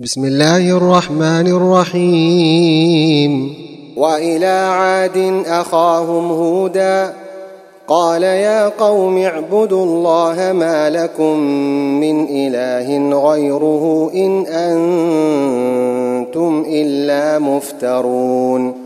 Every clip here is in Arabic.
بسم الله الرحمن الرحيم. وإلى عاد أخاهم هودا قال يا قوم اعبدوا الله ما لكم من إله غيره إن أنتم إلا مفترون.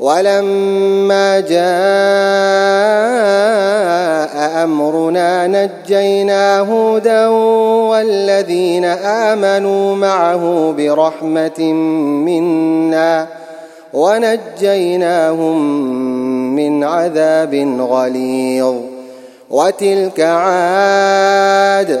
ولما جاء أمرنا نجينا هودا والذين آمنوا معه برحمة منا ونجيناهم من عذاب غليظ. وتلك عاد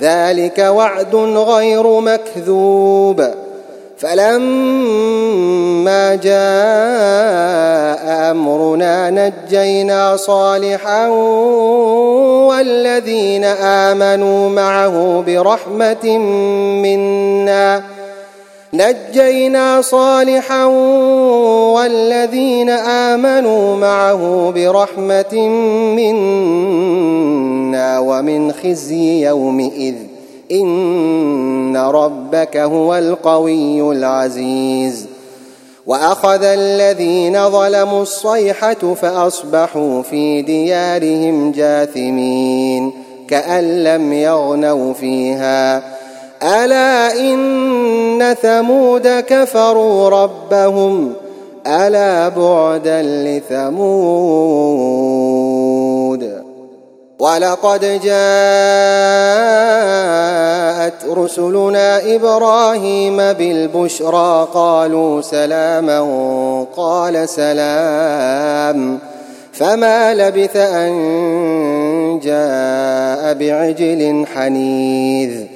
ذلك وعد غير مكذوب. فلما جاء أمرنا نجينا صالحا والذين آمنوا معه برحمة منا نجينا صالحا والذين آمنوا معه برحمة منا ومن خزي يومئذ. إن ربك هو القوي العزيز. وأخذ الذين ظلموا الصيحة فأصبحوا في ديارهم جاثمين كأن لم يغنوا فيها. ألا إن ثمود كفروا ربهم؟ ألا بعدا لثمود؟ ولقد جاءت رسلنا إبراهيم بالبشرى قالوا سلاما قال سلام. فما لبث أن جاء بعجل حنيذ.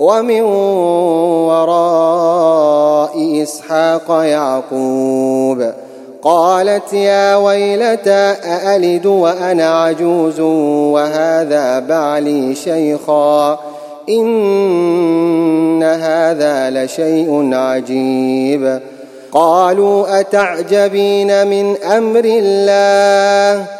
ومن وراء إسحاق يعقوب قالت يا ويلتى أألد وأنا عجوز وهذا بعلي شيخا إن هذا لشيء عجيب قالوا أتعجبين من أمر الله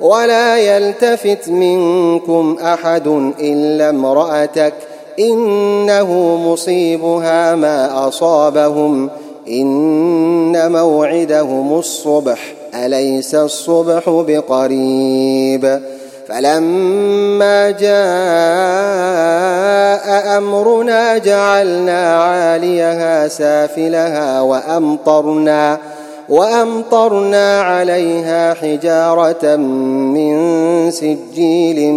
ولا يلتفت منكم أحد إلا امرأتك إنه مصيبها ما أصابهم. إن موعدهم الصبح أليس الصبح بقريب؟ فلما جاء أمرنا جعلنا عاليها سافلها وأمطرنا. وأمطرنا عليها حجارة من سجيل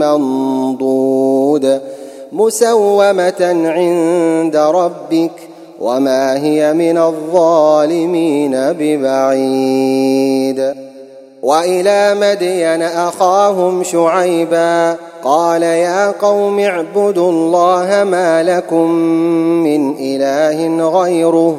منضود مسومة عند ربك وما هي من الظالمين ببعيد. وإلى مدين أخاهم شعيبا قال يا قوم اعبدوا الله ما لكم من إله غيره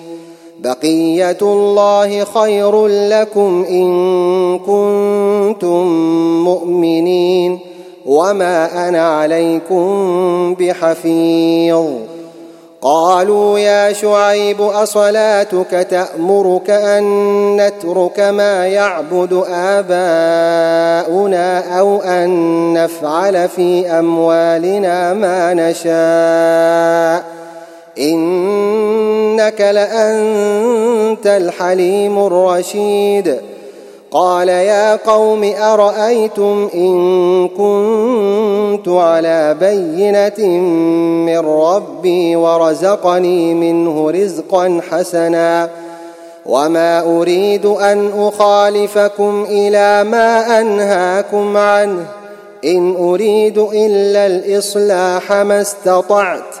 بقية الله خير لكم إن كنتم مؤمنين وما أنا عليكم بحفيظ. قالوا يا شعيب أصلاتك تأمرك أن نترك ما يعبد آباؤنا أو أن نفعل في أموالنا ما نشاء إنك لأنت الحليم الرشيد. قال يا قوم أرأيتم إن كنت على بينة من ربي ورزقني منه رزقا حسنا وما أريد أن أخالفكم إلى ما أنهاكم عنه. إن أريد إلا الإصلاح ما استطعت.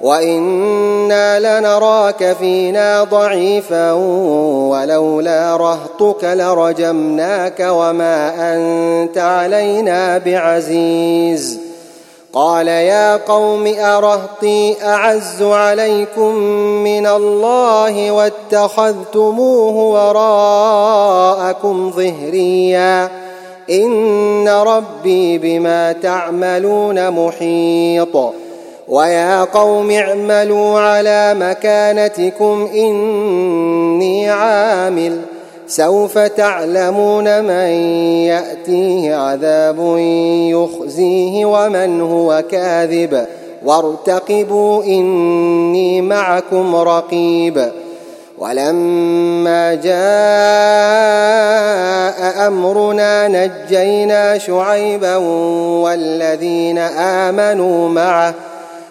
وأنا لنراك فينا ضعيفا ولولا رهطك لرجمناك وما انت علينا بعزيز قال يا قوم ارهطي اعز عليكم من الله واتخذتموه وراءكم ظهريا ان ربي بما تعملون محيط ويا قوم اعملوا على مكانتكم إني عامل. سوف تعلمون من يأتيه عذاب يخزيه ومن هو كاذب. وارتقبوا إني معكم رقيب. ولما جاء أمرنا نجينا شعيبا والذين آمنوا معه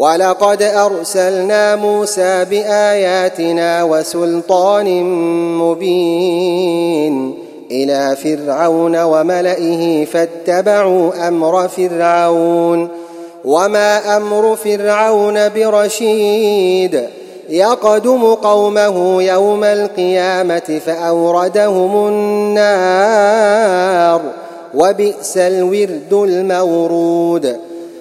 ولقد أرسلنا موسى بآياتنا وسلطان مبين إلى فرعون وملئه فاتبعوا أمر فرعون وما أمر فرعون برشيد يقدم قومه يوم القيامة فأوردهم النار وبئس الورد المورود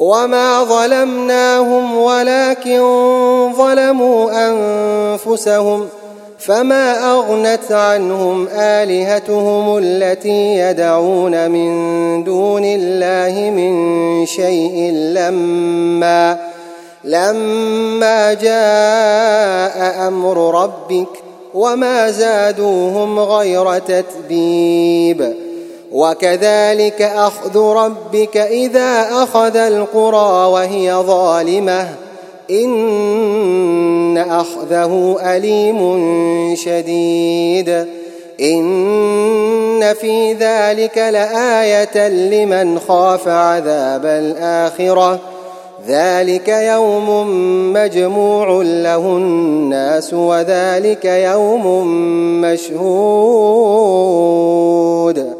وما ظلمناهم ولكن ظلموا انفسهم فما اغنت عنهم الهتهم التي يدعون من دون الله من شيء لما لما جاء أمر ربك وما زادوهم غير تتبيب وكذلك أخذ ربك إذا أخذ القرى وهي ظالمة. إن أخذه أليم شديد. إن في ذلك لآية لمن خاف عذاب الآخرة. ذلك يوم مجموع له الناس وذلك يوم مشهود.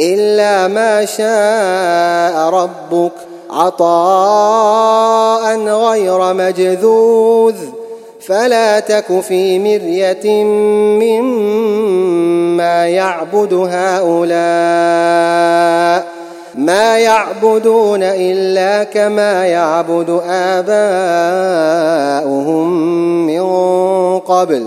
إلا ما شاء ربك. عطاء غير مجذوذ. فلا تك في مرية مما يعبد هؤلاء. ما يعبدون إلا كما يعبد آباؤهم من قبل.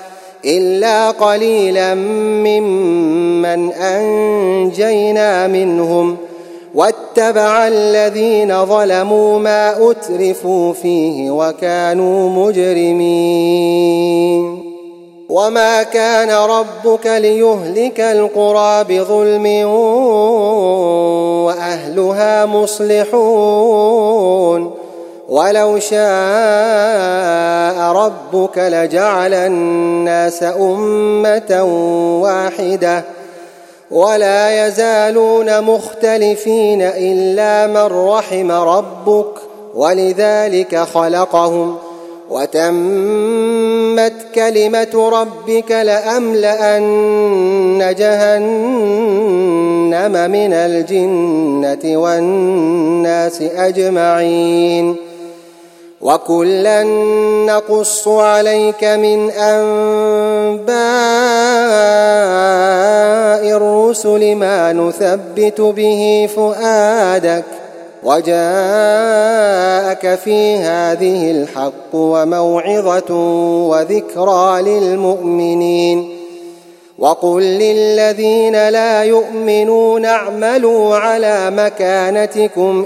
إلا قليلا ممن أنجينا منهم واتبع الذين ظلموا ما أترفوا فيه وكانوا مجرمين. وما كان ربك ليهلك القرى بظلم وأهلها مصلحون. ولو شاء ربك لجعل الناس أمة واحدة ولا يزالون مختلفين إلا من رحم ربك ولذلك خلقهم وتمت كلمة ربك لأملأن جهنم من الجنة والناس أجمعين وكلا نقص عليك من أنباء الرسل ما نثبت به فؤادك ۖ وجاءك في هذه الحق وموعظة وذكرى للمؤمنين وقل للذين لا يؤمنون اعملوا على مكانتكم